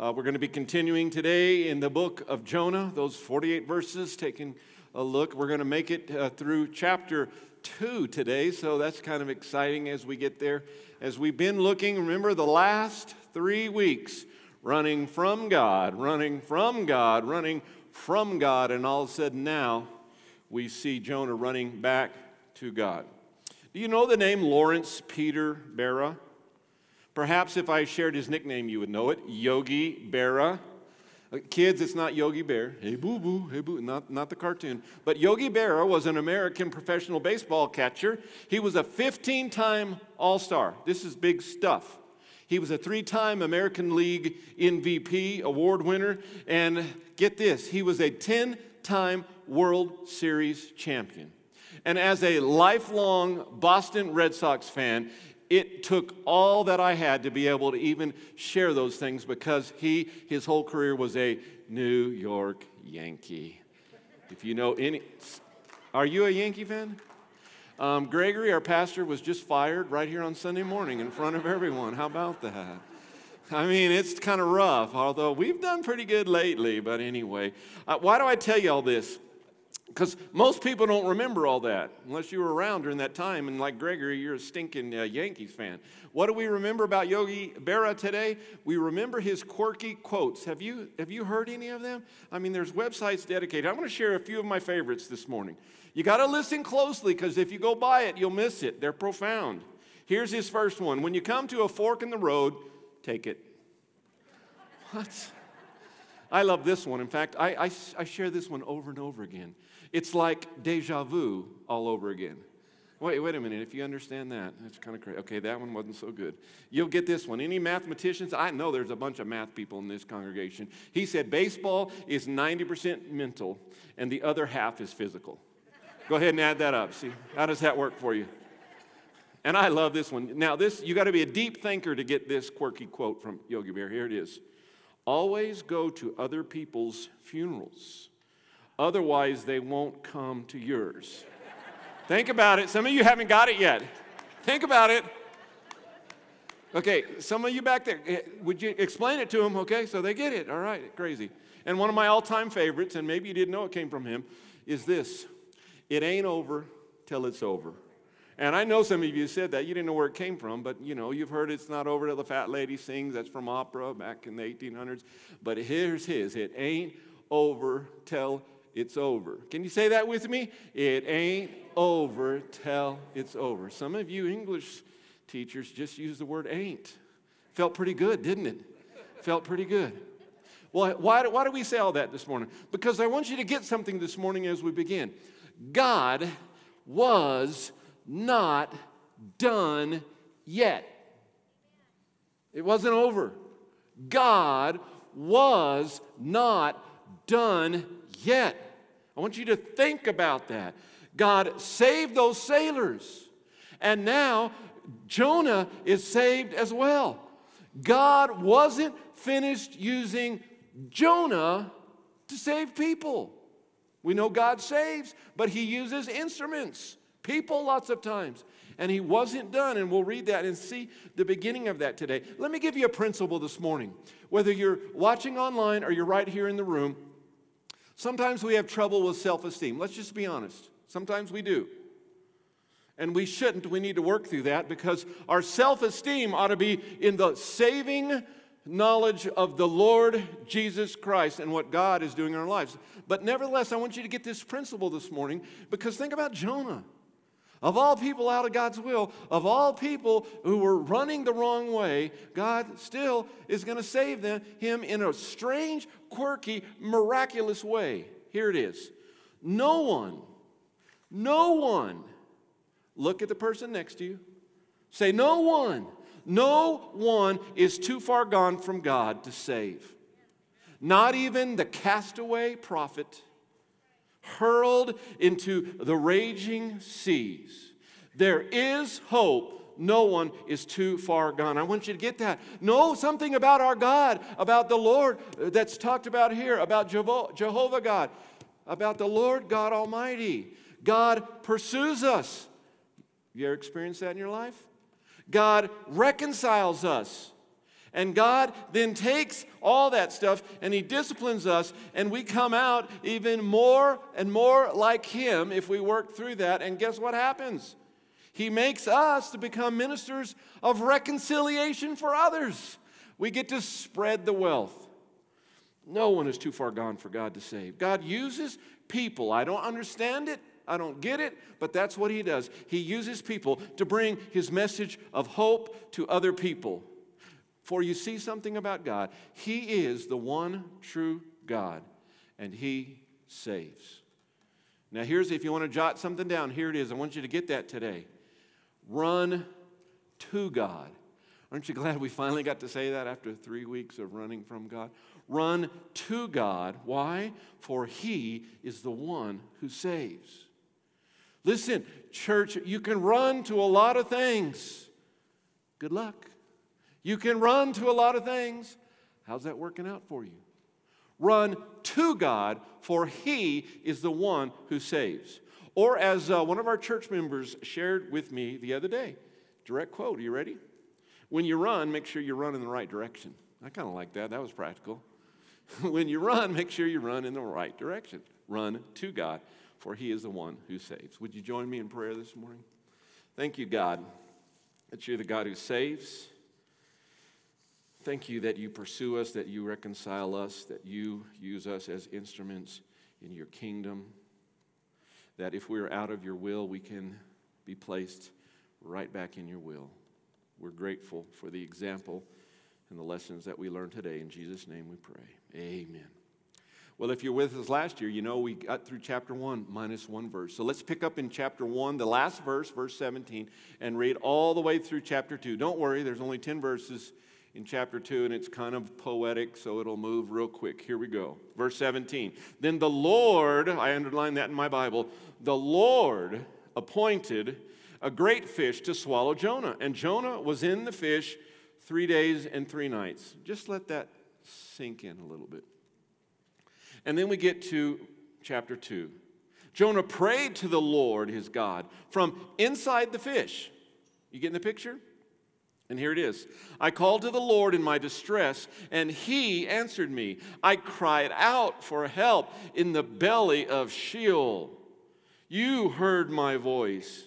Uh, we're going to be continuing today in the book of Jonah, those 48 verses, taking a look. We're going to make it uh, through chapter 2 today, so that's kind of exciting as we get there. As we've been looking, remember the last three weeks, running from God, running from God, running from God, and all of a sudden now we see Jonah running back to God. Do you know the name Lawrence Peter Berra? Perhaps if I shared his nickname, you would know it Yogi Berra. Uh, kids, it's not Yogi Bear. Hey, boo boo, hey, boo, not, not the cartoon. But Yogi Berra was an American professional baseball catcher. He was a 15 time All Star. This is big stuff. He was a three time American League MVP award winner. And get this, he was a 10 time World Series champion. And as a lifelong Boston Red Sox fan, it took all that I had to be able to even share those things because he, his whole career was a New York Yankee. If you know any, are you a Yankee fan? Um, Gregory, our pastor, was just fired right here on Sunday morning in front of everyone. How about that? I mean, it's kind of rough, although we've done pretty good lately. But anyway, uh, why do I tell you all this? Because most people don't remember all that unless you were around during that time. And like Gregory, you're a stinking uh, Yankees fan. What do we remember about Yogi Berra today? We remember his quirky quotes. Have you, have you heard any of them? I mean, there's websites dedicated. I'm going to share a few of my favorites this morning. You got to listen closely because if you go by it, you'll miss it. They're profound. Here's his first one When you come to a fork in the road, take it. What? I love this one. In fact, I, I, I share this one over and over again. It's like deja vu all over again. Wait, wait a minute. If you understand that, that's kind of crazy. Okay, that one wasn't so good. You'll get this one. Any mathematicians? I know there's a bunch of math people in this congregation. He said baseball is 90% mental and the other half is physical. Go ahead and add that up. See, how does that work for you? And I love this one. Now, this you got to be a deep thinker to get this quirky quote from Yogi Berra. Here it is. Always go to other people's funerals. Otherwise, they won't come to yours. Think about it. Some of you haven't got it yet. Think about it. Okay, some of you back there, eh, would you explain it to them, okay? So they get it. All right, crazy. And one of my all time favorites, and maybe you didn't know it came from him, is this It ain't over till it's over. And I know some of you said that. You didn't know where it came from, but you know, you've heard it's not over till the fat lady sings. That's from opera back in the 1800s. But here's his It ain't over till it's over. Can you say that with me? It ain't over till it's over. Some of you English teachers just use the word ain't. Felt pretty good, didn't it? Felt pretty good. Well, why why do we say all that this morning? Because I want you to get something this morning as we begin. God was not done yet. It wasn't over. God was not done yet. I want you to think about that. God saved those sailors, and now Jonah is saved as well. God wasn't finished using Jonah to save people. We know God saves, but He uses instruments people lots of times. And he wasn't done, and we'll read that and see the beginning of that today. Let me give you a principle this morning. Whether you're watching online or you're right here in the room, sometimes we have trouble with self esteem. Let's just be honest. Sometimes we do. And we shouldn't. We need to work through that because our self esteem ought to be in the saving knowledge of the Lord Jesus Christ and what God is doing in our lives. But nevertheless, I want you to get this principle this morning because think about Jonah. Of all people out of God's will, of all people who were running the wrong way, God still is going to save them, him in a strange, quirky, miraculous way. Here it is. No one, no one, look at the person next to you. Say, no one, no one is too far gone from God to save. Not even the castaway prophet hurled into the raging seas. There is hope. No one is too far gone. I want you to get that. Know something about our God, about the Lord that's talked about here, about Jehovah God, about the Lord God Almighty. God pursues us. You ever experienced that in your life? God reconciles us. And God then takes all that stuff and He disciplines us, and we come out even more and more like Him if we work through that. And guess what happens? He makes us to become ministers of reconciliation for others. We get to spread the wealth. No one is too far gone for God to save. God uses people. I don't understand it. I don't get it, but that's what he does. He uses people to bring his message of hope to other people. For you see something about God, He is the one true God, and He saves. Now, here's if you want to jot something down, here it is. I want you to get that today. Run to God. Aren't you glad we finally got to say that after three weeks of running from God? Run to God. Why? For He is the one who saves. Listen, church, you can run to a lot of things. Good luck. You can run to a lot of things. How's that working out for you? Run to God, for He is the one who saves. Or, as uh, one of our church members shared with me the other day, direct quote, are you ready? When you run, make sure you run in the right direction. I kind of like that. That was practical. when you run, make sure you run in the right direction. Run to God, for He is the one who saves. Would you join me in prayer this morning? Thank you, God, that you're the God who saves Thank you that you pursue us, that you reconcile us, that you use us as instruments in your kingdom. That if we're out of your will, we can be placed right back in your will. We're grateful for the example and the lessons that we learned today. In Jesus' name we pray. Amen. Well, if you're with us last year, you know we got through chapter 1 minus one verse. So let's pick up in chapter 1, the last verse, verse 17, and read all the way through chapter 2. Don't worry, there's only 10 verses in chapter 2, and it's kind of poetic, so it'll move real quick. Here we go. Verse 17. Then the Lord, I underline that in my Bible, the Lord appointed a great fish to swallow Jonah. And Jonah was in the fish three days and three nights. Just let that sink in a little bit. And then we get to chapter 2. Jonah prayed to the Lord his God from inside the fish. You getting the picture? And here it is I called to the Lord in my distress, and he answered me. I cried out for help in the belly of Sheol. You heard my voice.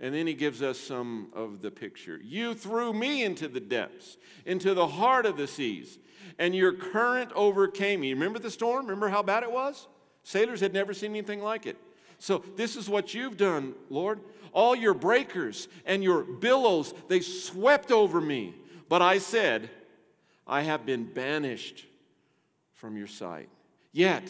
And then he gives us some of the picture. You threw me into the depths, into the heart of the seas, and your current overcame me. Remember the storm? Remember how bad it was? Sailors had never seen anything like it. So, this is what you've done, Lord. All your breakers and your billows, they swept over me. But I said, I have been banished from your sight. Yet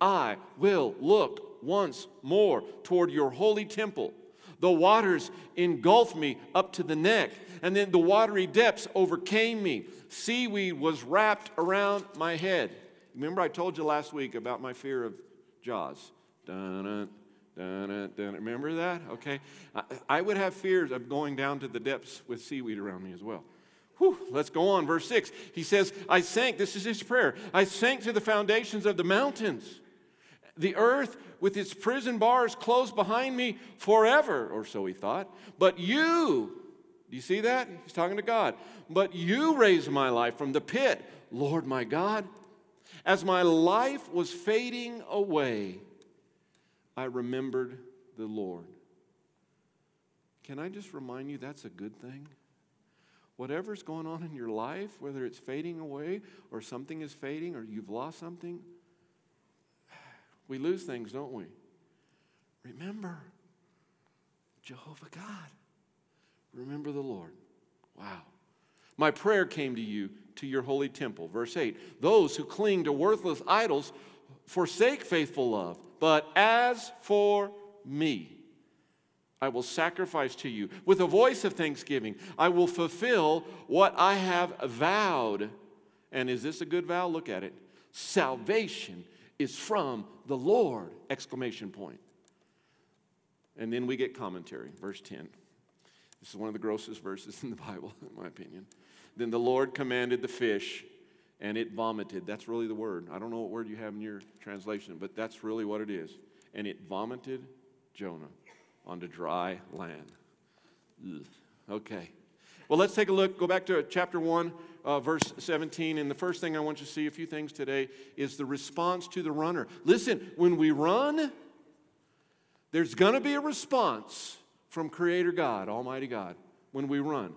I will look once more toward your holy temple. The waters engulfed me up to the neck, and then the watery depths overcame me. Seaweed was wrapped around my head. Remember, I told you last week about my fear of Jaws. Dun, Remember that? Okay. I, I, would have fears of going down to the depths with seaweed around me as well. Whew, let's go on. Verse 6. He says, I sank, this is his prayer, I sank to the foundations of the mountains. The earth with its prison bars closed behind me forever, or so he thought. But you, do you see that? He's talking to God. But you raised my life from the pit, Lord my God. As my life was fading away, I remembered the Lord. Can I just remind you that's a good thing? Whatever's going on in your life, whether it's fading away or something is fading or you've lost something, we lose things, don't we? Remember Jehovah God. Remember the Lord. Wow. My prayer came to you to your holy temple. Verse 8 Those who cling to worthless idols forsake faithful love. But as for me, I will sacrifice to you with a voice of thanksgiving. I will fulfill what I have vowed. And is this a good vow? Look at it. Salvation is from the Lord! Exclamation point. And then we get commentary, verse 10. This is one of the grossest verses in the Bible, in my opinion. Then the Lord commanded the fish and it vomited. That's really the word. I don't know what word you have in your translation, but that's really what it is. And it vomited Jonah onto dry land. Ugh. Okay. Well, let's take a look. Go back to chapter 1, uh, verse 17. And the first thing I want you to see, a few things today, is the response to the runner. Listen, when we run, there's going to be a response from Creator God, Almighty God, when we run.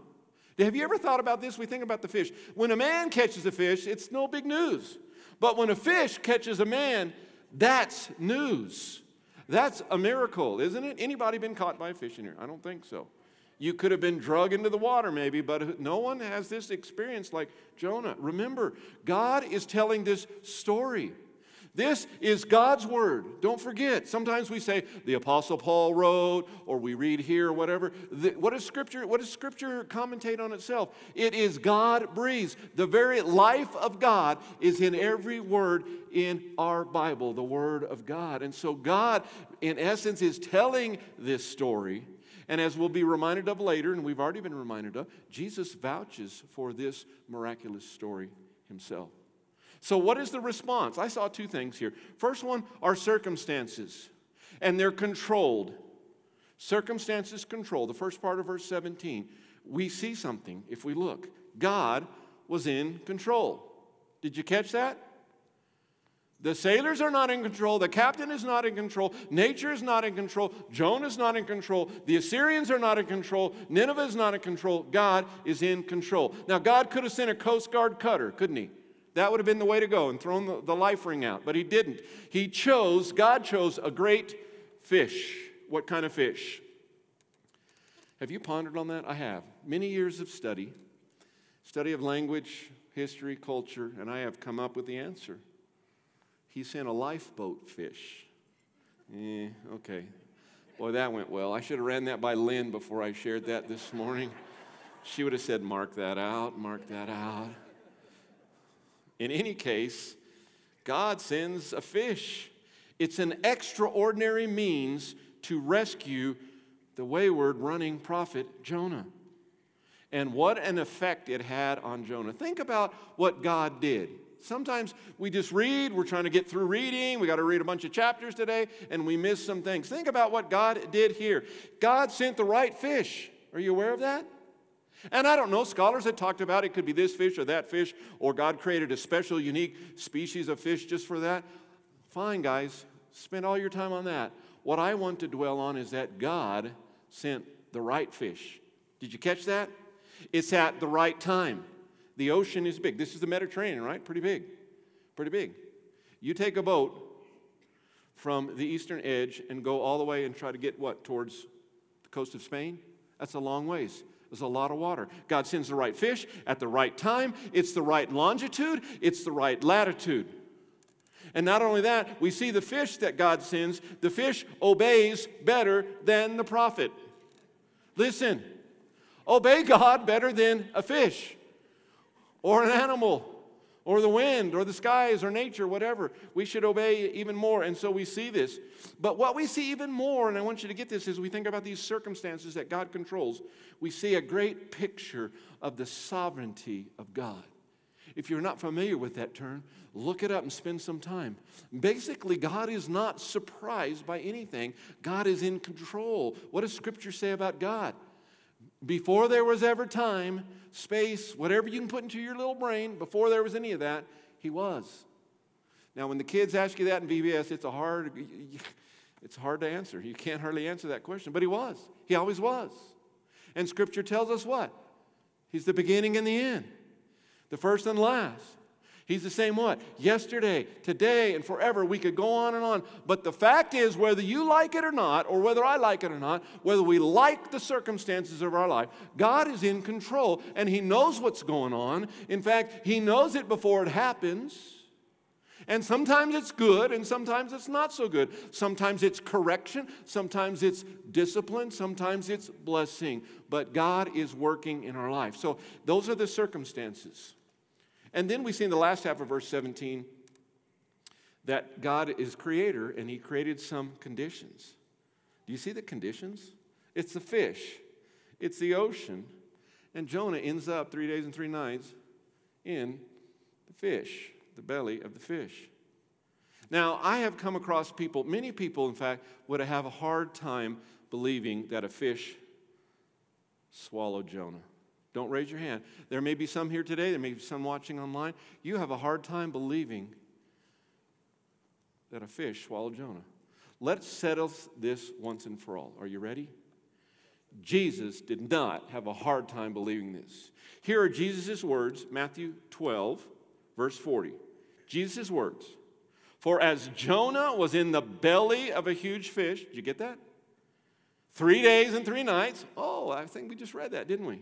Have you ever thought about this? We think about the fish. When a man catches a fish, it's no big news. But when a fish catches a man, that's news. That's a miracle, isn't it? Anybody been caught by a fish in here? I don't think so. You could have been drug into the water, maybe, but no one has this experience like Jonah. Remember, God is telling this story. This is God's word. Don't forget. Sometimes we say the apostle Paul wrote or we read here or whatever. The, does scripture what does scripture commentate on itself? It is God breathes. The very life of God is in every word in our Bible, the word of God. And so God in essence is telling this story and as we'll be reminded of later, and we've already been reminded of, Jesus vouches for this miraculous story himself. So, what is the response? I saw two things here. First one are circumstances, and they're controlled. Circumstances control. The first part of verse 17. We see something if we look. God was in control. Did you catch that? The sailors are not in control. The captain is not in control. Nature is not in control. Jonah is not in control. The Assyrians are not in control. Nineveh is not in control. God is in control. Now, God could have sent a Coast Guard cutter, couldn't He? That would have been the way to go and thrown the, the life ring out. But he didn't. He chose, God chose a great fish. What kind of fish? Have you pondered on that? I have. Many years of study, study of language, history, culture, and I have come up with the answer. He sent a lifeboat fish. Eh, okay. Boy, that went well. I should have ran that by Lynn before I shared that this morning. She would have said, Mark that out, mark that out. In any case, God sends a fish. It's an extraordinary means to rescue the wayward running prophet Jonah. And what an effect it had on Jonah. Think about what God did. Sometimes we just read, we're trying to get through reading, we got to read a bunch of chapters today, and we miss some things. Think about what God did here. God sent the right fish. Are you aware of that? And I don't know, scholars have talked about it could be this fish or that fish, or God created a special, unique species of fish just for that. Fine, guys, spend all your time on that. What I want to dwell on is that God sent the right fish. Did you catch that? It's at the right time. The ocean is big. This is the Mediterranean, right? Pretty big. Pretty big. You take a boat from the eastern edge and go all the way and try to get what? Towards the coast of Spain? That's a long ways. There's a lot of water. God sends the right fish at the right time. It's the right longitude, it's the right latitude. And not only that, we see the fish that God sends, the fish obeys better than the prophet. Listen, obey God better than a fish or an animal or the wind or the skies or nature, whatever. We should obey even more. And so we see this. But what we see even more, and I want you to get this as we think about these circumstances that God controls, we see a great picture of the sovereignty of God. If you're not familiar with that term, look it up and spend some time. Basically, God is not surprised by anything, God is in control. What does Scripture say about God? Before there was ever time, space, whatever you can put into your little brain, before there was any of that, He was. Now, when the kids ask you that in VBS, it's a hard, it's hard to answer. You can't hardly answer that question, but He was. He always was. And Scripture tells us what? He's the beginning and the end, the first and last. He's the same what? Yesterday, today, and forever. We could go on and on. But the fact is, whether you like it or not, or whether I like it or not, whether we like the circumstances of our life, God is in control and He knows what's going on. In fact, He knows it before it happens. And sometimes it's good and sometimes it's not so good. Sometimes it's correction, sometimes it's discipline, sometimes it's blessing. But God is working in our life. So those are the circumstances. And then we see in the last half of verse 17 that God is creator and he created some conditions. Do you see the conditions? It's the fish, it's the ocean, and Jonah ends up three days and three nights in the fish, the belly of the fish. Now, I have come across people, many people, in fact, would have a hard time believing that a fish swallowed Jonah. Don't raise your hand. There may be some here today, there may be some watching online. You have a hard time believing that a fish swallowed Jonah. Let's settle this once and for all. Are you ready? Jesus did not have a hard time believing this. Here are Jesus' words, Matthew 12, verse 40. Jesus' words For as Jonah was in the belly of a huge fish, did you get that? Three days and three nights. Oh, I think we just read that, didn't we?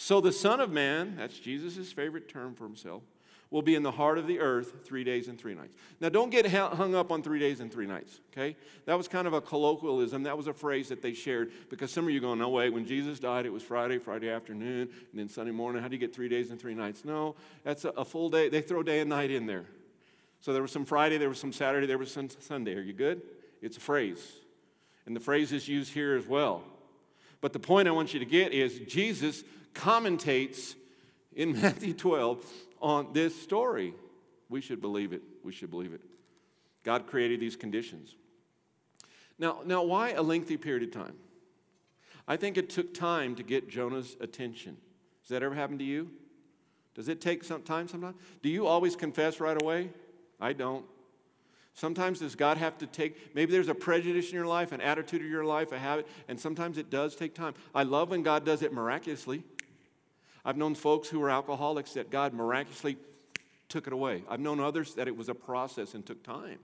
So the Son of Man, that's Jesus' favorite term for himself, will be in the heart of the earth three days and three nights. Now, don't get hung up on three days and three nights, okay? That was kind of a colloquialism. That was a phrase that they shared because some of you going, no, wait, when Jesus died, it was Friday, Friday afternoon, and then Sunday morning. How do you get three days and three nights? No, that's a, a full day. They throw day and night in there. So there was some Friday, there was some Saturday, there was some Sunday. Are you good? It's a phrase. And the phrase is used here as well. But the point I want you to get is Jesus commentates in Matthew 12 on this story. We should believe it. We should believe it. God created these conditions. Now, now why a lengthy period of time? I think it took time to get Jonah's attention. Does that ever happen to you? Does it take some time sometimes? Do you always confess right away? I don't. Sometimes does God have to take, maybe there's a prejudice in your life, an attitude of your life, a habit, and sometimes it does take time. I love when God does it miraculously. I've known folks who were alcoholics that God miraculously took it away. I've known others that it was a process and took time.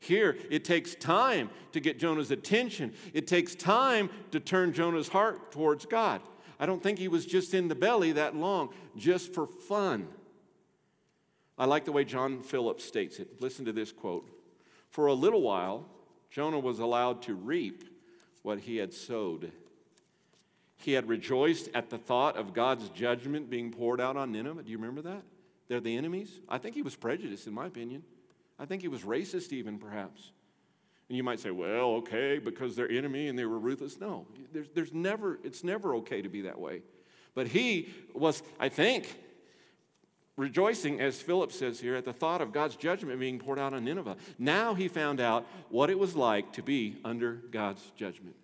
Here, it takes time to get Jonah's attention. It takes time to turn Jonah's heart towards God. I don't think he was just in the belly that long, just for fun. I like the way John Phillips states it. Listen to this quote For a little while, Jonah was allowed to reap what he had sowed. He had rejoiced at the thought of God's judgment being poured out on Nineveh. Do you remember that? They're the enemies. I think he was prejudiced, in my opinion. I think he was racist, even perhaps. And you might say, well, okay, because they're enemy and they were ruthless. No, there's, there's never, it's never okay to be that way. But he was, I think, rejoicing, as Phillips says here, at the thought of God's judgment being poured out on Nineveh. Now he found out what it was like to be under God's judgment.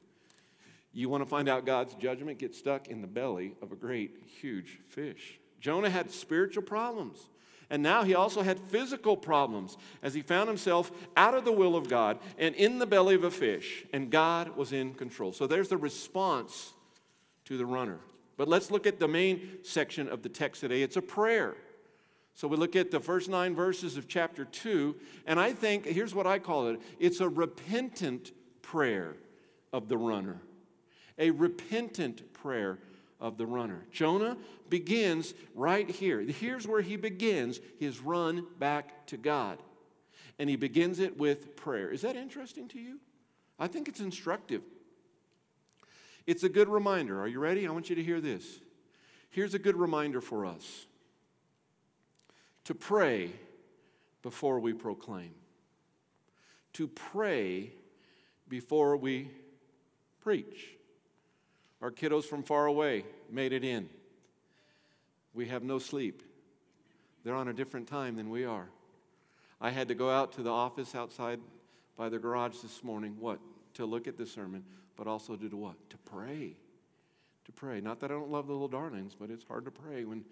You want to find out God's judgment? Get stuck in the belly of a great, huge fish. Jonah had spiritual problems. And now he also had physical problems as he found himself out of the will of God and in the belly of a fish, and God was in control. So there's the response to the runner. But let's look at the main section of the text today. It's a prayer. So we look at the first nine verses of chapter 2, and I think, here's what I call it it's a repentant prayer of the runner a repentant prayer of the runner. Jonah begins right here. Here's where he begins his run back to God. And he begins it with prayer. Is that interesting to you? I think it's instructive. It's a good reminder. Are you ready? I want you to hear this. Here's a good reminder for us to pray before we proclaim, to pray before we preach. Our kiddos from far away made it in. We have no sleep. They're on a different time than we are. I had to go out to the office outside by the garage this morning, what? To look at the sermon, but also to do what? To pray. To pray. Not that I don't love the little darlings, but it's hard to pray when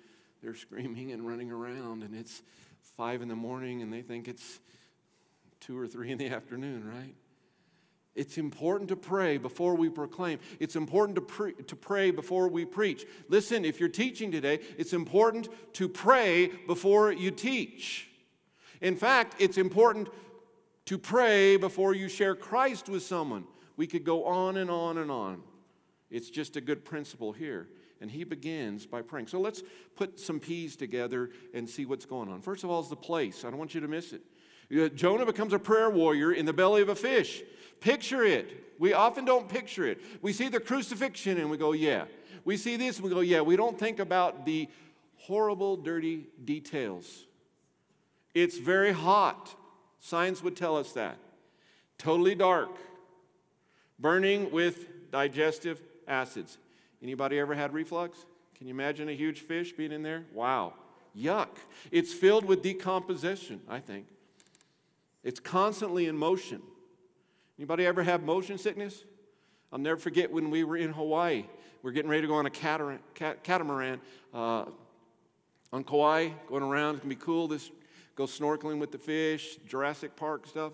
they're screaming and running around and it's five in the morning and they think it's two or three in the afternoon, right? It's important to pray before we proclaim. It's important to, pre- to pray before we preach. Listen, if you're teaching today, it's important to pray before you teach. In fact, it's important to pray before you share Christ with someone. We could go on and on and on. It's just a good principle here. And he begins by praying. So let's put some P's together and see what's going on. First of all, is the place. I don't want you to miss it. Uh, Jonah becomes a prayer warrior in the belly of a fish. Picture it. We often don't picture it. We see the crucifixion and we go, yeah. We see this and we go, yeah. We don't think about the horrible, dirty details. It's very hot. Science would tell us that. Totally dark. Burning with digestive acids. Anybody ever had reflux? Can you imagine a huge fish being in there? Wow. Yuck. It's filled with decomposition, I think. It's constantly in motion. Anybody ever have motion sickness? I'll never forget when we were in Hawaii. We're getting ready to go on a catamaran uh, on Kauai, going around. It's to be cool. This go snorkeling with the fish, Jurassic Park stuff.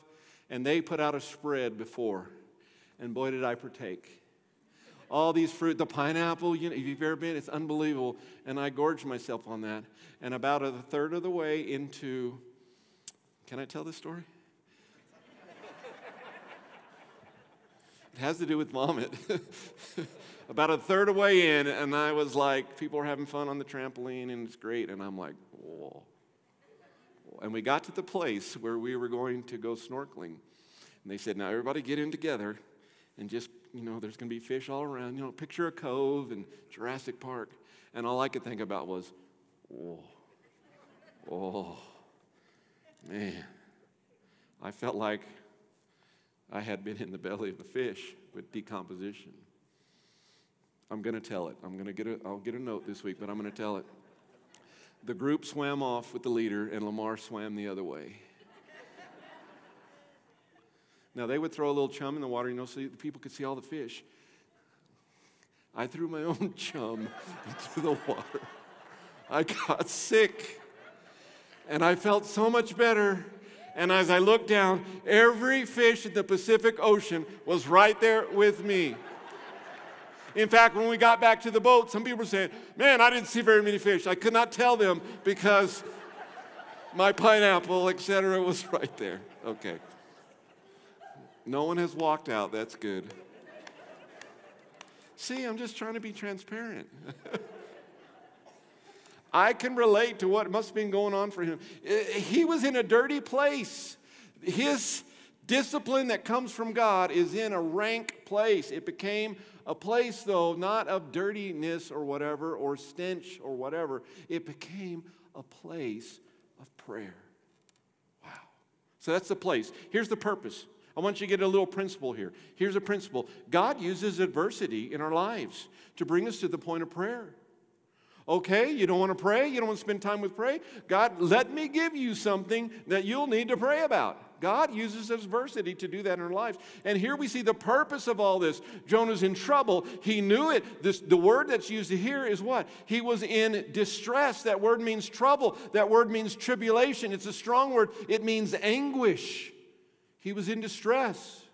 And they put out a spread before. And boy, did I partake. All these fruit, the pineapple, you know, if you've ever been, it's unbelievable. And I gorged myself on that. And about a third of the way into, can I tell this story? It has to do with vomit. About a third of way in, and I was like, people are having fun on the trampoline, and it's great. And I'm like, whoa. And we got to the place where we were going to go snorkeling. And they said, now everybody get in together and just, you know, there's going to be fish all around. You know, picture a cove and Jurassic Park. And all I could think about was, whoa, oh, man. I felt like I had been in the belly of a fish with decomposition. I'm going to tell it. I'm going to get a, I'll get a note this week, but I'm going to tell it. The group swam off with the leader, and Lamar swam the other way. now, they would throw a little chum in the water, you know, so the people could see all the fish. I threw my own chum into the water. I got sick, and I felt so much better and as I looked down, every fish in the Pacific Ocean was right there with me. In fact, when we got back to the boat, some people were saying, Man, I didn't see very many fish. I could not tell them because my pineapple, etc., was right there. Okay. No one has walked out. That's good. See, I'm just trying to be transparent. I can relate to what must have been going on for him. He was in a dirty place. His discipline that comes from God is in a rank place. It became a place, though, not of dirtiness or whatever, or stench or whatever. It became a place of prayer. Wow. So that's the place. Here's the purpose. I want you to get a little principle here. Here's a principle God uses adversity in our lives to bring us to the point of prayer. Okay, you don't want to pray? You don't want to spend time with pray? God, let me give you something that you'll need to pray about. God uses adversity to do that in our lives. And here we see the purpose of all this. Jonah's in trouble. He knew it. This, the word that's used here is what? He was in distress. That word means trouble. That word means tribulation. It's a strong word. It means anguish. He was in distress.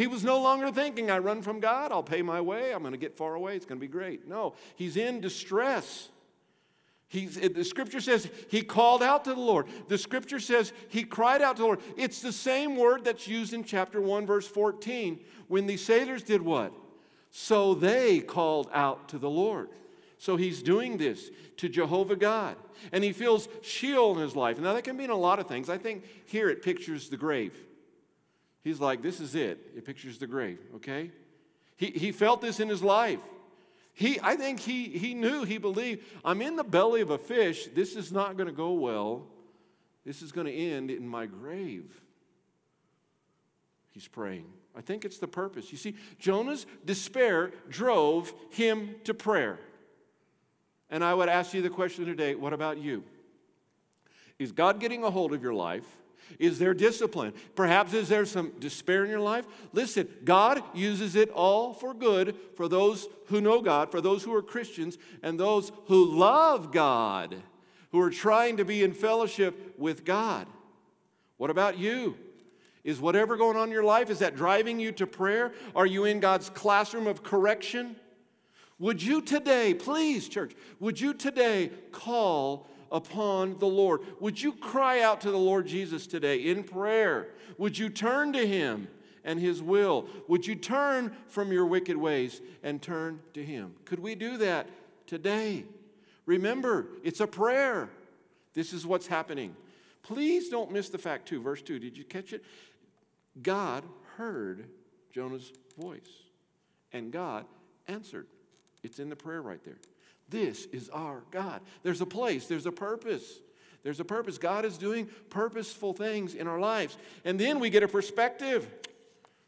He was no longer thinking, I run from God, I'll pay my way, I'm going to get far away, it's going to be great. No, he's in distress. He's, the scripture says he called out to the Lord. The scripture says he cried out to the Lord. It's the same word that's used in chapter 1, verse 14, when the sailors did what? So they called out to the Lord. So he's doing this to Jehovah God. And he feels Sheol in his life. Now, that can mean a lot of things. I think here it pictures the grave. He's like, this is it. It pictures the grave, okay? He, he felt this in his life. He, I think he, he knew, he believed, I'm in the belly of a fish. This is not going to go well. This is going to end in my grave. He's praying. I think it's the purpose. You see, Jonah's despair drove him to prayer. And I would ask you the question today what about you? Is God getting a hold of your life? Is there discipline? Perhaps is there some despair in your life? Listen, God uses it all for good for those who know God, for those who are Christians, and those who love God, who are trying to be in fellowship with God. What about you? Is whatever going on in your life, is that driving you to prayer? Are you in God's classroom of correction? Would you today, please, church, would you today call upon the Lord. Would you cry out to the Lord Jesus today in prayer? Would you turn to Him and His will? Would you turn from your wicked ways and turn to Him? Could we do that today? Remember, it's a prayer. This is what's happening. Please don't miss the fact, too. Verse 2, did you catch it? God heard Jonah's voice, and God answered. It's in the prayer right there. This is our God. There's a place, there's a purpose. There's a purpose. God is doing purposeful things in our lives. And then we get a perspective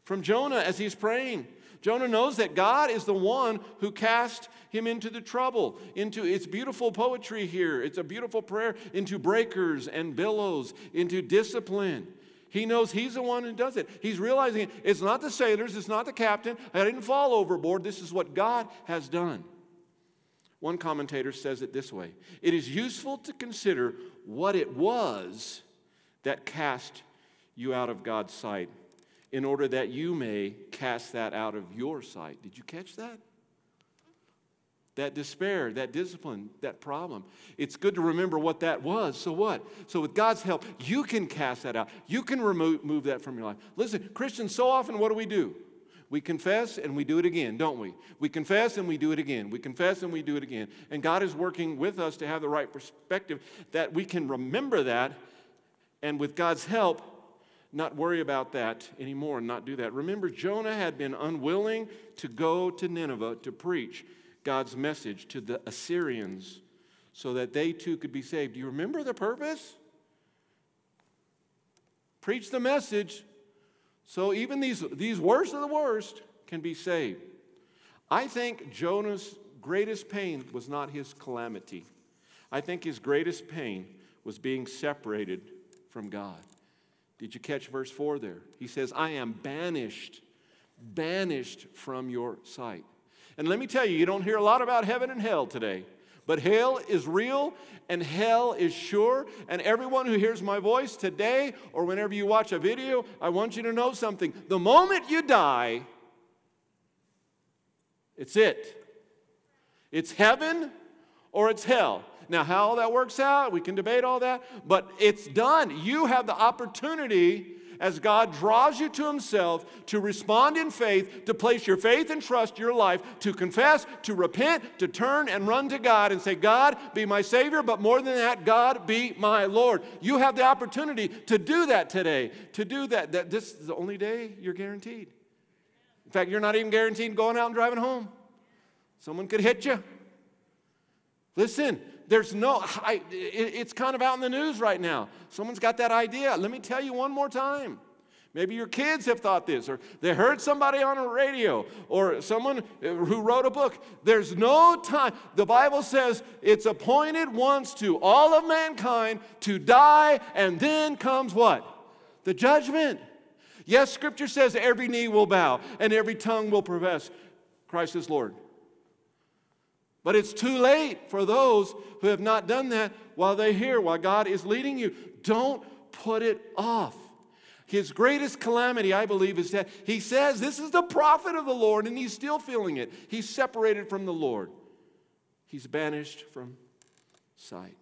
from Jonah as he's praying. Jonah knows that God is the one who cast him into the trouble, into it's beautiful poetry here. It's a beautiful prayer into breakers and billows, into discipline. He knows he's the one who does it. He's realizing it's not the sailors, it's not the captain. I didn't fall overboard. This is what God has done. One commentator says it this way It is useful to consider what it was that cast you out of God's sight in order that you may cast that out of your sight. Did you catch that? that despair, that discipline, that problem. It's good to remember what that was. So what? So with God's help, you can cast that out. You can remove move that from your life. Listen, Christians, so often what do we do? We confess and we do it again, don't we? We confess and we do it again. We confess and we do it again. And God is working with us to have the right perspective that we can remember that and with God's help, not worry about that anymore and not do that. Remember, Jonah had been unwilling to go to Nineveh to preach. God's message to the Assyrians so that they too could be saved. Do you remember the purpose? Preach the message so even these, these worst of the worst can be saved. I think Jonah's greatest pain was not his calamity. I think his greatest pain was being separated from God. Did you catch verse 4 there? He says, I am banished, banished from your sight. And let me tell you, you don't hear a lot about heaven and hell today. But hell is real and hell is sure. And everyone who hears my voice today or whenever you watch a video, I want you to know something. The moment you die, it's it. It's heaven or it's hell. Now, how all that works out, we can debate all that, but it's done. You have the opportunity as God draws you to Himself to respond in faith, to place your faith and trust your life, to confess, to repent, to turn and run to God and say, God, be my Savior, but more than that, God, be my Lord. You have the opportunity to do that today, to do that. that this is the only day you're guaranteed. In fact, you're not even guaranteed going out and driving home. Someone could hit you. Listen, there's no, I, it, it's kind of out in the news right now. Someone's got that idea. Let me tell you one more time. Maybe your kids have thought this, or they heard somebody on a radio, or someone uh, who wrote a book. There's no time. The Bible says it's appointed once to all of mankind to die, and then comes what? The judgment. Yes, Scripture says every knee will bow and every tongue will profess Christ is Lord. But it's too late for those who have not done that while they hear, while God is leading you. Don't put it off. His greatest calamity, I believe, is that he says this is the prophet of the Lord, and he's still feeling it. He's separated from the Lord, he's banished from sight.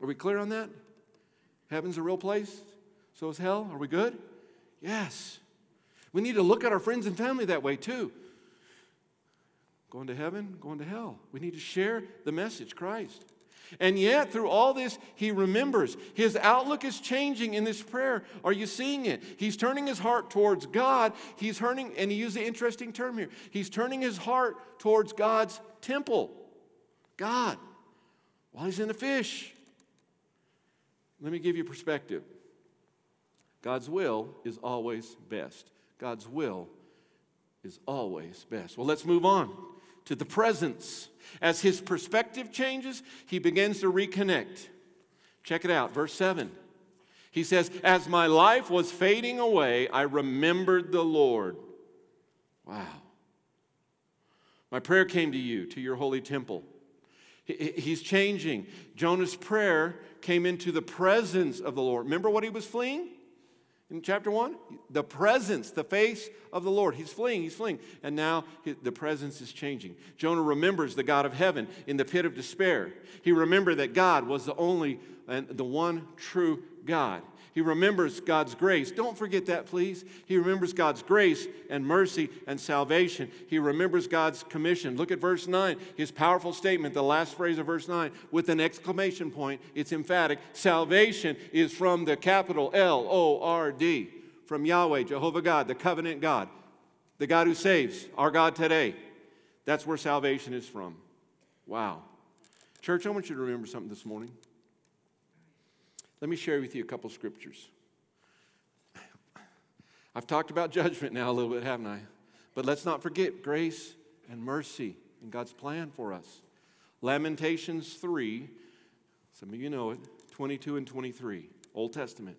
Are we clear on that? Heaven's a real place, so is hell. Are we good? Yes. We need to look at our friends and family that way too. Going to heaven, going to hell. We need to share the message, Christ. And yet, through all this, he remembers. His outlook is changing in this prayer. Are you seeing it? He's turning his heart towards God. He's turning, and he used an interesting term here. He's turning his heart towards God's temple, God, while he's in the fish. Let me give you perspective. God's will is always best. God's will is always best. Well, let's move on to the presence. As his perspective changes, he begins to reconnect. Check it out, verse 7. He says, As my life was fading away, I remembered the Lord. Wow. My prayer came to you, to your holy temple. He's changing. Jonah's prayer came into the presence of the Lord. Remember what he was fleeing? In chapter 1? The presence, the face of the Lord. He's fleeing, he's fleeing. And now the presence is changing. Jonah remembers the God of heaven in the pit of despair. He remembered that God was the only and the one true God. He remembers God's grace. Don't forget that, please. He remembers God's grace and mercy and salvation. He remembers God's commission. Look at verse 9, his powerful statement, the last phrase of verse 9, with an exclamation point. It's emphatic. Salvation is from the capital L O R D, from Yahweh, Jehovah God, the covenant God, the God who saves, our God today. That's where salvation is from. Wow. Church, I want you to remember something this morning. Let me share with you a couple scriptures. I've talked about judgment now a little bit, haven't I? But let's not forget grace and mercy and God's plan for us. Lamentations 3, some of you know it, 22 and 23, Old Testament.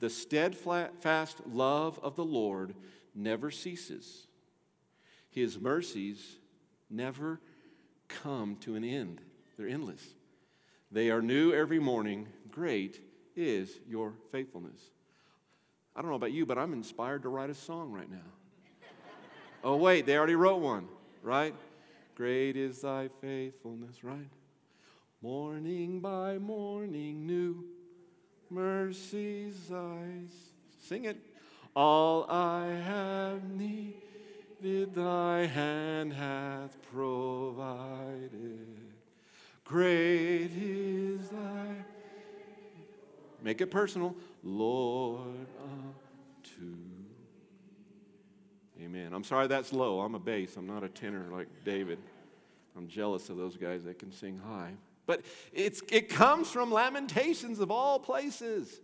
The steadfast love of the Lord never ceases, His mercies never come to an end. They're endless. They are new every morning. Great is your faithfulness. I don't know about you, but I'm inspired to write a song right now. oh, wait, they already wrote one, right? Great is thy faithfulness, right? Morning by morning, new mercies I sing it. All I have needed, thy hand hath provided. Great is thy make it personal, Lord. Amen. I'm sorry that's low. I'm a bass. I'm not a tenor like David. I'm jealous of those guys that can sing high. But it's, it comes from Lamentations of all places.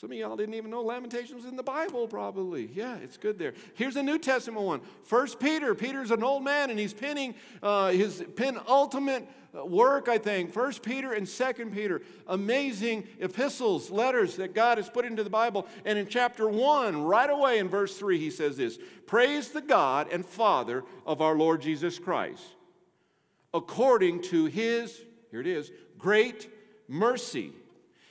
Some of y'all didn't even know Lamentations was in the Bible, probably. Yeah, it's good there. Here's a New Testament one. First Peter. Peter's an old man, and he's penning uh, his penultimate work, I think. First Peter and Second Peter. Amazing epistles, letters that God has put into the Bible. And in chapter 1, right away in verse 3, he says this Praise the God and Father of our Lord Jesus Christ, according to his, here it is, great mercy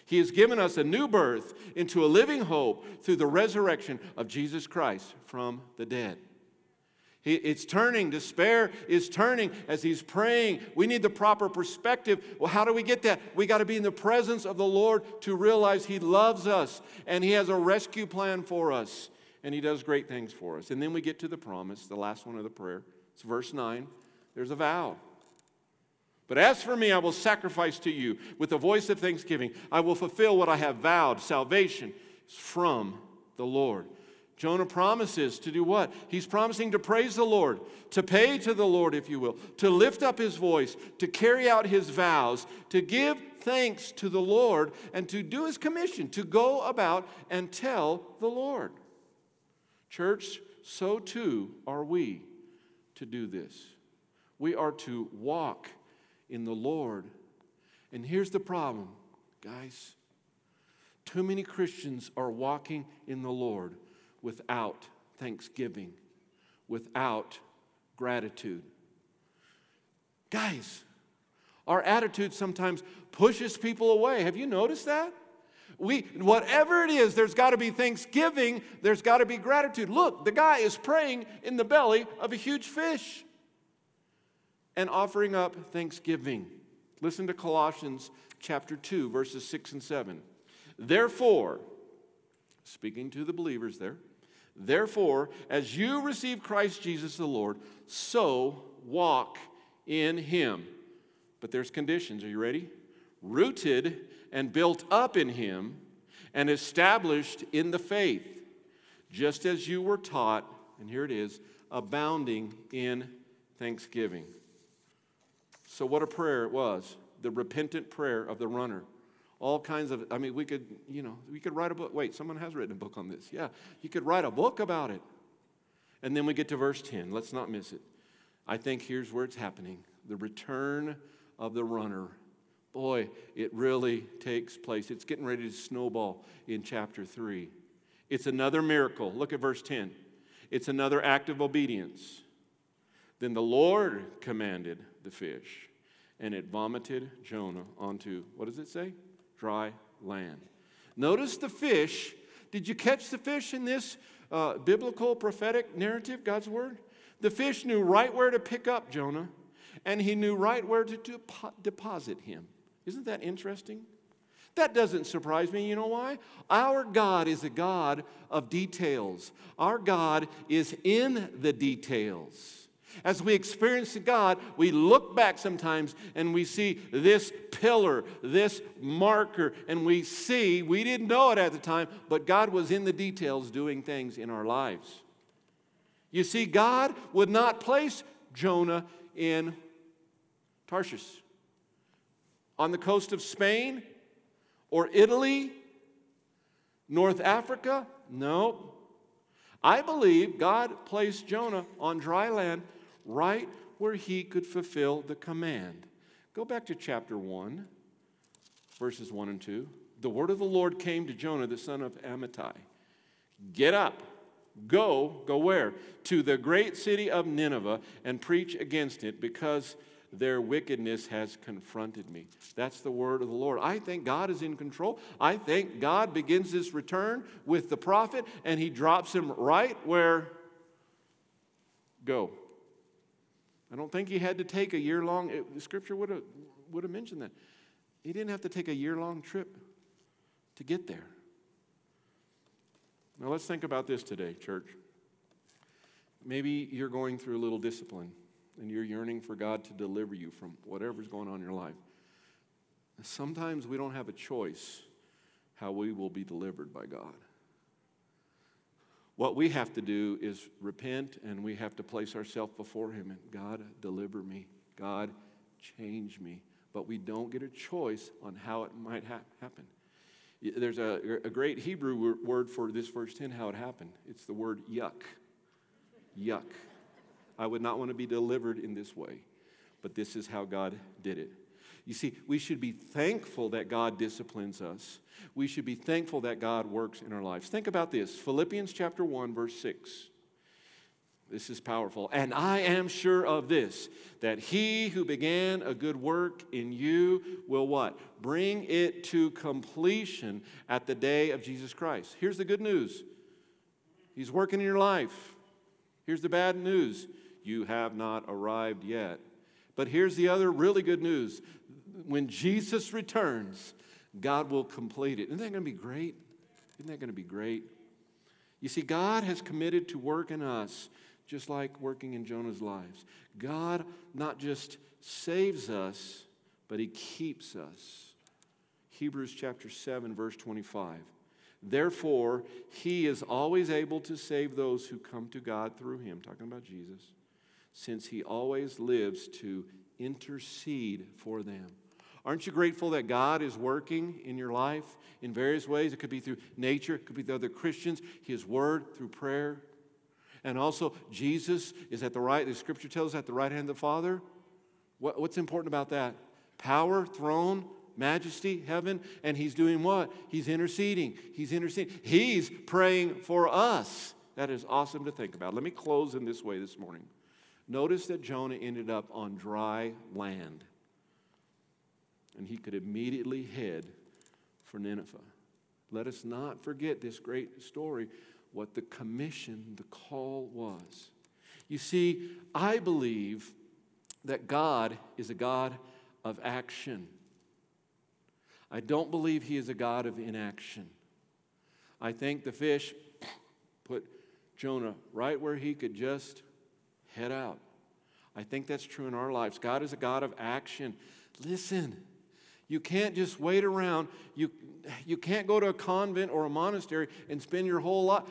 he has given us a new birth into a living hope through the resurrection of Jesus Christ from the dead. It's turning. Despair is turning as he's praying. We need the proper perspective. Well, how do we get that? We got to be in the presence of the Lord to realize he loves us and he has a rescue plan for us and he does great things for us. And then we get to the promise, the last one of the prayer. It's verse 9. There's a vow. But as for me, I will sacrifice to you with the voice of thanksgiving. I will fulfill what I have vowed. Salvation is from the Lord. Jonah promises to do what? He's promising to praise the Lord, to pay to the Lord, if you will, to lift up his voice, to carry out his vows, to give thanks to the Lord, and to do his commission, to go about and tell the Lord. Church, so too are we to do this. We are to walk in the Lord. And here's the problem, guys. Too many Christians are walking in the Lord without thanksgiving, without gratitude. Guys, our attitude sometimes pushes people away. Have you noticed that? We, whatever it is, there's got to be thanksgiving, there's got to be gratitude. Look, the guy is praying in the belly of a huge fish and offering up thanksgiving. Listen to Colossians chapter 2, verses 6 and 7. Therefore, speaking to the believers there, therefore, as you receive Christ Jesus the Lord, so walk in him. But there's conditions. Are you ready? Rooted and built up in him and established in the faith, just as you were taught, and here it is, abounding in thanksgiving. So, what a prayer it was the repentant prayer of the runner. All kinds of, I mean, we could, you know, we could write a book. Wait, someone has written a book on this. Yeah, you could write a book about it. And then we get to verse 10. Let's not miss it. I think here's where it's happening the return of the runner. Boy, it really takes place. It's getting ready to snowball in chapter 3. It's another miracle. Look at verse 10. It's another act of obedience. Then the Lord commanded the fish, and it vomited Jonah onto, what does it say? Dry land. Notice the fish. Did you catch the fish in this uh, biblical prophetic narrative, God's word? The fish knew right where to pick up Jonah, and he knew right where to deposit him. Isn't that interesting? That doesn't surprise me. You know why? Our God is a God of details. Our God is in the details. As we experience God, we look back sometimes and we see this pillar, this marker, and we see, we didn't know it at the time, but God was in the details doing things in our lives. You see, God would not place Jonah in Tarshish, on the coast of Spain or Italy, North Africa. No. I believe God placed Jonah on dry land right where he could fulfill the command. Go back to chapter 1, verses 1 and 2. the word of the Lord came to Jonah, the son of Amittai Get up, go, go where? To the great city of Nineveh and preach against it because their wickedness has confronted me. That's the word of the Lord. I think God is in control. I think God begins this return with the prophet and he drops him right where go. I don't think he had to take a year long, it, scripture would have, would have mentioned that. He didn't have to take a year long trip to get there. Now let's think about this today, church. Maybe you're going through a little discipline and you're yearning for God to deliver you from whatever's going on in your life. Sometimes we don't have a choice how we will be delivered by God. What we have to do is repent and we have to place ourselves before Him and God, deliver me. God, change me. But we don't get a choice on how it might ha- happen. There's a, a great Hebrew word for this verse 10, how it happened. It's the word yuck. Yuck. I would not want to be delivered in this way, but this is how God did it. You see, we should be thankful that God disciplines us. We should be thankful that God works in our lives. Think about this Philippians chapter 1, verse 6. This is powerful. And I am sure of this, that he who began a good work in you will what? Bring it to completion at the day of Jesus Christ. Here's the good news He's working in your life. Here's the bad news you have not arrived yet. But here's the other really good news when Jesus returns, God will complete it. Isn't that going to be great? Isn't that going to be great? You see, God has committed to work in us just like working in Jonah's lives. God not just saves us, but He keeps us. Hebrews chapter 7, verse 25. Therefore, He is always able to save those who come to God through Him, talking about Jesus, since He always lives to intercede for them. Aren't you grateful that God is working in your life in various ways? It could be through nature, it could be through other Christians, His Word, through prayer. And also, Jesus is at the right, the scripture tells us, at the right hand of the Father. What, what's important about that? Power, throne, majesty, heaven, and he's doing what? He's interceding. He's interceding. He's praying for us. That is awesome to think about. Let me close in this way this morning. Notice that Jonah ended up on dry land, and he could immediately head for Nineveh. Let us not forget this great story what the commission, the call was. You see, I believe that God is a God of action. I don't believe he is a God of inaction. I think the fish put Jonah right where he could just head out. I think that's true in our lives. God is a God of action. Listen, you can't just wait around. You, you can't go to a convent or a monastery and spend your whole life.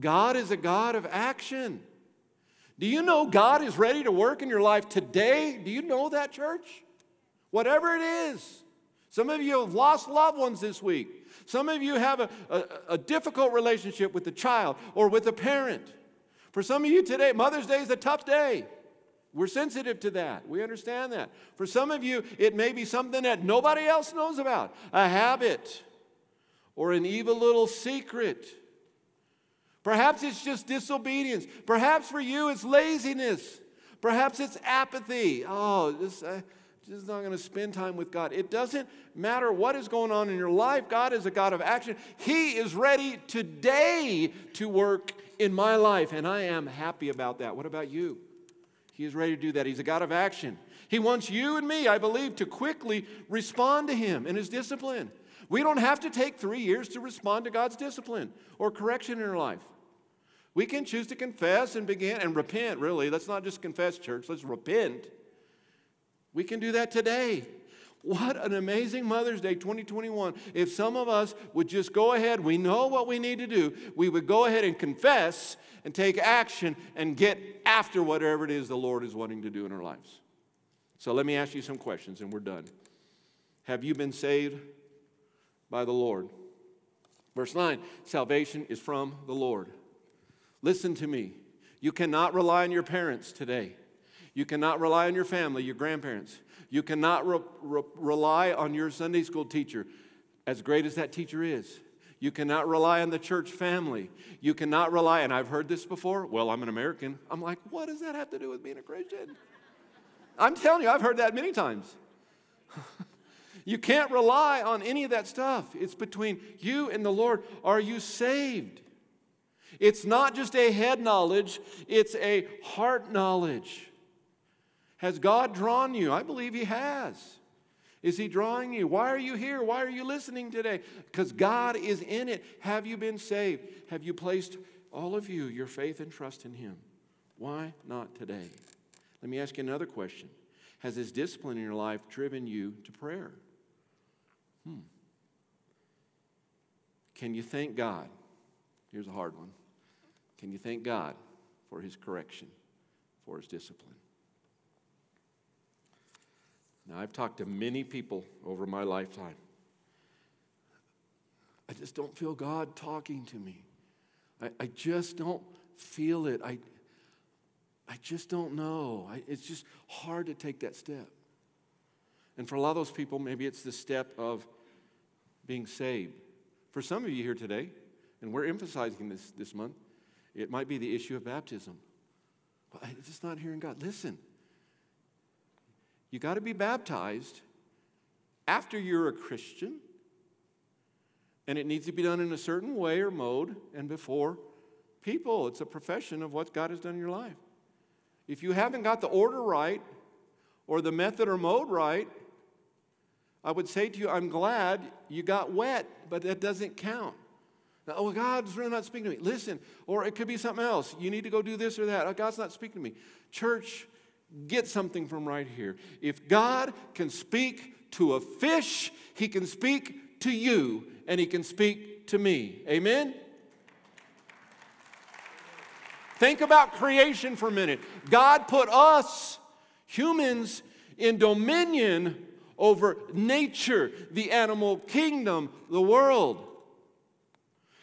God is a God of action. Do you know God is ready to work in your life today? Do you know that, church? Whatever it is. Some of you have lost loved ones this week. Some of you have a, a, a difficult relationship with a child or with a parent. For some of you today, Mother's Day is a tough day. We're sensitive to that. We understand that. For some of you, it may be something that nobody else knows about a habit or an evil little secret. Perhaps it's just disobedience. Perhaps for you, it's laziness. Perhaps it's apathy. Oh, this, uh, just not going to spend time with God. It doesn't matter what is going on in your life. God is a God of action. He is ready today to work in my life, and I am happy about that. What about you? He is ready to do that. He's a God of action. He wants you and me, I believe, to quickly respond to Him in His discipline. We don't have to take three years to respond to God's discipline or correction in our life. We can choose to confess and begin and repent, really. Let's not just confess, church, let's repent. We can do that today. What an amazing Mother's Day 2021. If some of us would just go ahead, we know what we need to do, we would go ahead and confess and take action and get after whatever it is the Lord is wanting to do in our lives. So let me ask you some questions and we're done. Have you been saved by the Lord? Verse 9 Salvation is from the Lord. Listen to me. You cannot rely on your parents today. You cannot rely on your family, your grandparents. You cannot re- re- rely on your Sunday school teacher as great as that teacher is. You cannot rely on the church family. You cannot rely, and I've heard this before. Well, I'm an American. I'm like, what does that have to do with being a Christian? I'm telling you, I've heard that many times. you can't rely on any of that stuff. It's between you and the Lord. Are you saved? It's not just a head knowledge, it's a heart knowledge. Has God drawn you? I believe He has. Is He drawing you? Why are you here? Why are you listening today? Because God is in it. Have you been saved? Have you placed all of you your faith and trust in Him? Why not today? Let me ask you another question Has His discipline in your life driven you to prayer? Hmm. Can you thank God? Here's a hard one. Can you thank God for His correction, for His discipline? Now, I've talked to many people over my lifetime. I just don't feel God talking to me. I, I just don't feel it. I, I just don't know. I, it's just hard to take that step. And for a lot of those people, maybe it's the step of being saved. For some of you here today, and we're emphasizing this this month, it might be the issue of baptism. But I'm just not hearing God. Listen, you got to be baptized after you're a Christian, and it needs to be done in a certain way or mode and before people. It's a profession of what God has done in your life. If you haven't got the order right or the method or mode right, I would say to you, I'm glad you got wet, but that doesn't count. Now, oh, God's really not speaking to me. Listen, or it could be something else. You need to go do this or that. Oh, God's not speaking to me. Church, get something from right here. If God can speak to a fish, he can speak to you and he can speak to me. Amen? Think about creation for a minute. God put us, humans, in dominion over nature, the animal kingdom, the world.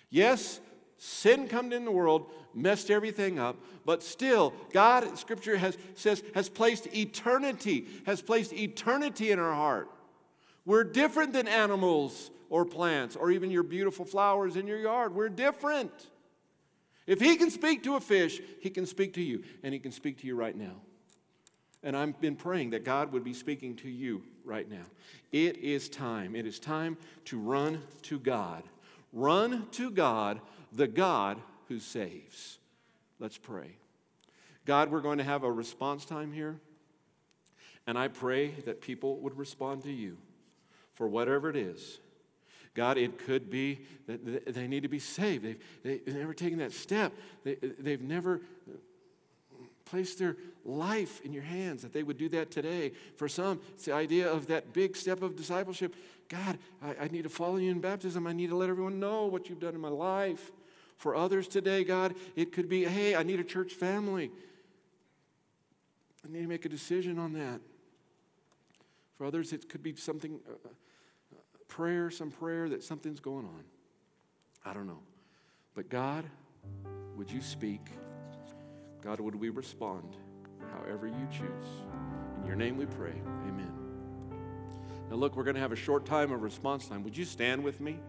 Yes, sin come in the world, messed everything up, but still, God, Scripture has, says, has placed eternity, has placed eternity in our heart. We're different than animals or plants or even your beautiful flowers in your yard. We're different. If He can speak to a fish, He can speak to you, and He can speak to you right now. And I've been praying that God would be speaking to you right now. It is time. It is time to run to God. Run to God, the God who saves. Let's pray. God, we're going to have a response time here. And I pray that people would respond to you for whatever it is. God, it could be that they need to be saved. They've, they've never taken that step. They, they've never placed their life in your hands, that they would do that today. For some, it's the idea of that big step of discipleship. God, I, I need to follow you in baptism. I need to let everyone know what you've done in my life. For others today, God, it could be, hey, I need a church family. I need to make a decision on that. For others, it could be something, uh, uh, prayer, some prayer that something's going on. I don't know. But God, would you speak? God, would we respond however you choose? In your name we pray. Amen. Now, look, we're going to have a short time of response time. Would you stand with me?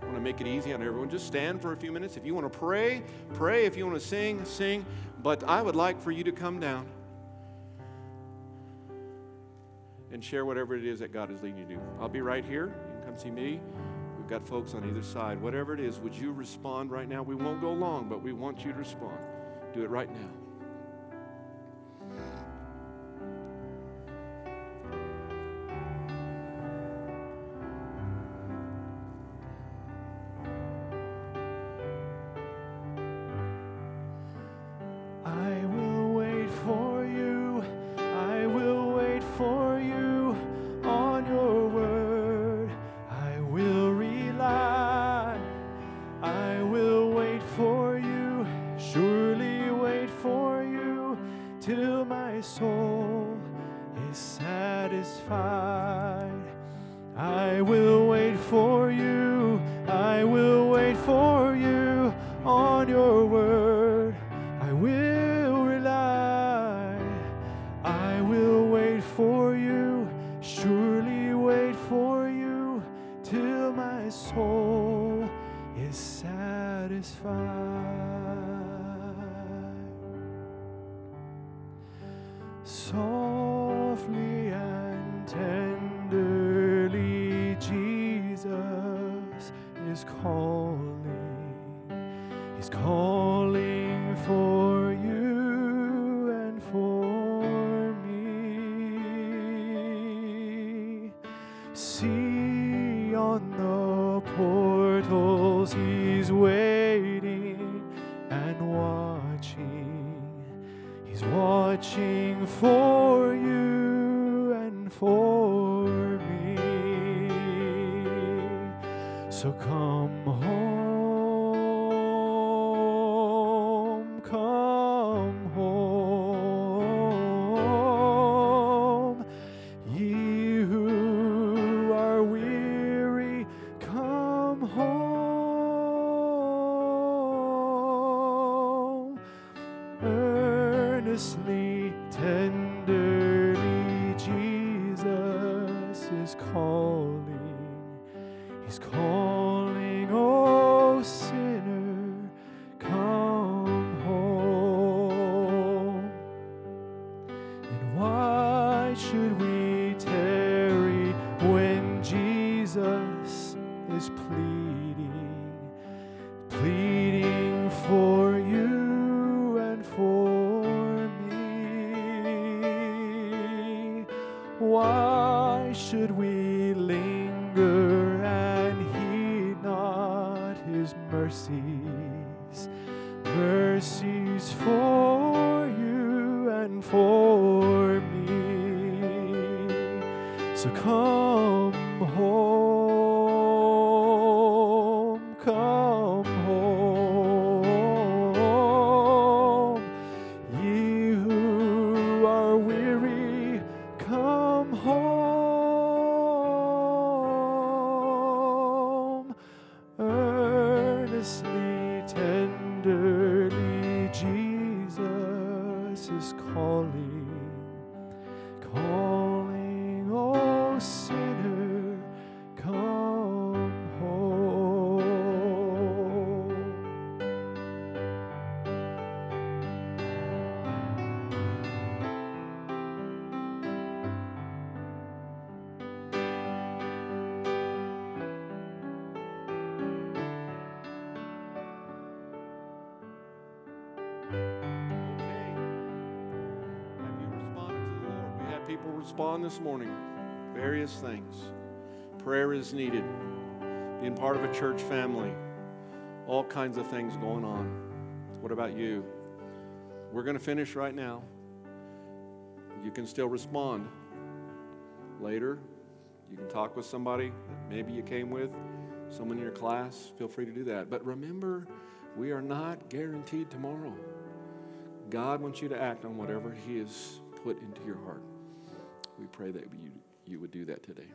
I want to make it easy on everyone. Just stand for a few minutes. If you want to pray, pray. If you want to sing, sing. But I would like for you to come down and share whatever it is that God is leading you to do. I'll be right here. You can come see me. We've got folks on either side. Whatever it is, would you respond right now? We won't go long, but we want you to respond. Do it right now. See on the portals, He's waiting and watching. He's watching for you and for me. So come respond this morning. Various things. Prayer is needed. Being part of a church family. All kinds of things going on. What about you? We're going to finish right now. You can still respond later. You can talk with somebody that maybe you came with, someone in your class. Feel free to do that. But remember, we are not guaranteed tomorrow. God wants you to act on whatever He has put into your heart. Pray that you, you would do that today.